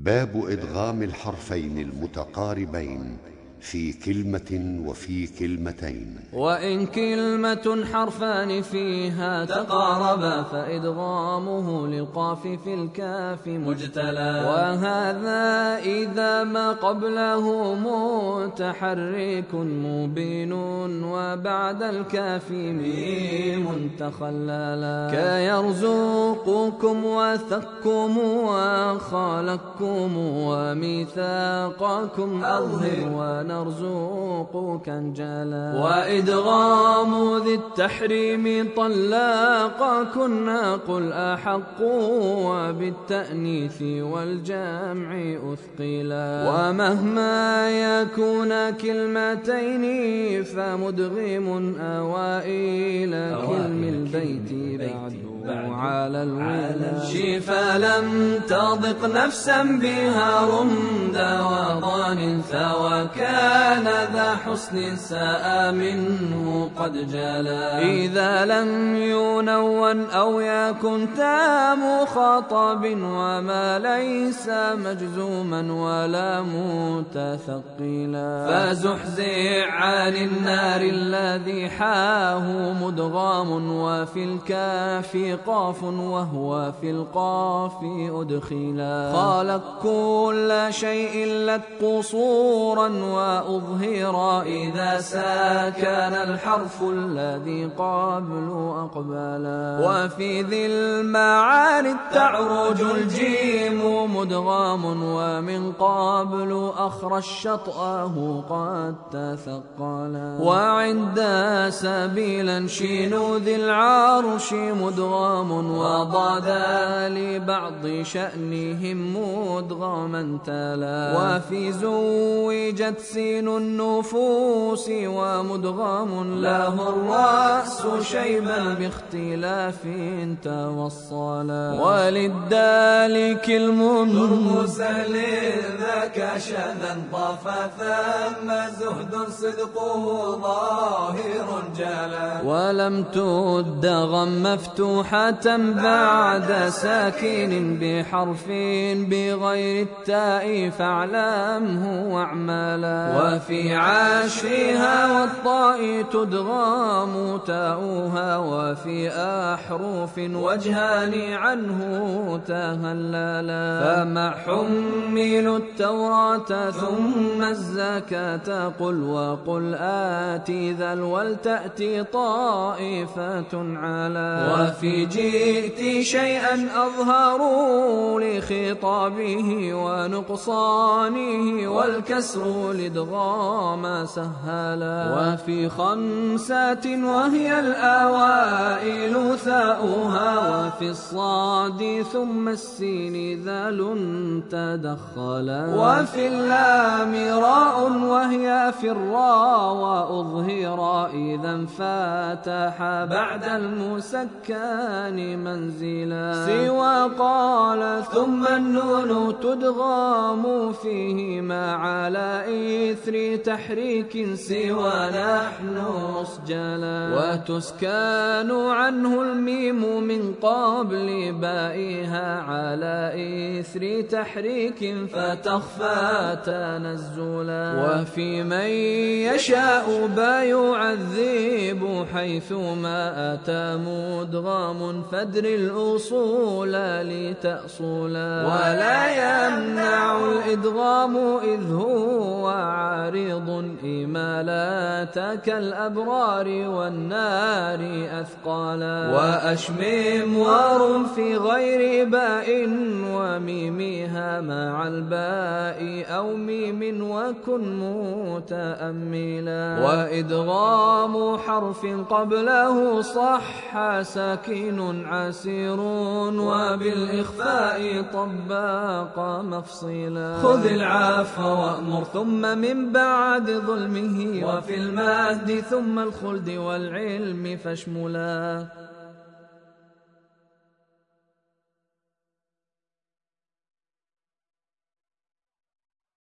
باب إدغام الحرفين المتقاربين. في كلمة وفي كلمتين. وإن كلمة حرفان فيها تقاربا فإدغامه للقاف في الكاف مجتلى. وهذا إذا ما قبله متحرك مبين وبعد الكاف ميم تخللا. كيرزقكم وثكم وخالقكم وميثاقكم أظهر. نرزقك انجلا وإدغام ذي التحريم طلاقا كنا قل أحق وبالتأنيث والجمع أثقلا. ومهما يكون كلمتين فمدغم أوائل. البيت بعد على الولا فلم تضق نفسا بها رمدا وضان وكان ذا حسن ساء منه قد جلا. إذا لم ينون أو يكن تام خطب وما ليس مجزوما ولا متثقلا. فزحزع عن النار الذي حاه مدغام وفي الكاف قاف وهو في القاف أدخلا. خالق كل شيء لك قصورا وأظهر إذا ساكن الحرف الذي قبل أقبلا. وفي ذي المعاني تعرج الجيم مدغام ومن قبل أخرى الشطأه قد تثقلا. وعند سبيلا شين ذي العرش مدغام وضاد لبعض شأنهم مدغما تلا وفي زوجت سين النفوس ومدغم له الرأس شيبا باختلاف توصلا. وللدال كلم ترمز لذاك شذا طاف ثم زهد صدقه ظاهر جلا. ولم تدغم مفتوحة بعد ساكن بحرف بغير التاء فاعلمه واعملا وفي عاشرها والطاء تدغام تاؤها. وفي أحرف وجهان عنه تهللا فما حملوا التوراة ثم الزكاة قل وقل آتي ذا ولتأتي طائفة على وفي جئت شيئا أظهروا لخطابه ونقصانه والكسر لدغام سهلا وفي خمسات وهي الأوائل ثاؤها وفي الصاد ثم السين ذال تدخلا وفي اللام راء وهي في الراء وأظهر إذا فاتح بعد المسكان منزلا. سوى قال ثم النون تدغام فيهما على إثر تحريك سوى نحن أسجلا وتسكان عنه الميم من قبل بائها على إثر تحريك فتخفى تنزلا. وفي من يشاء با يعذب حيثما أتى مدغام فدر الأصول لتأصلا ولا يمنع الإدغام إذ هو عارض إمالات كالأبرار والنار أثقالا وأشمم وار في غير باء وميمها مع الباء أو ميم وكن متأملا. وإدغام حرف قبله صح ساكن عسير وبالإخفاء طباق مفصلا. خذ العفو وأمر ثم من بعد ظلمه وفي المهد ثم الخلد والعلم فاشملا.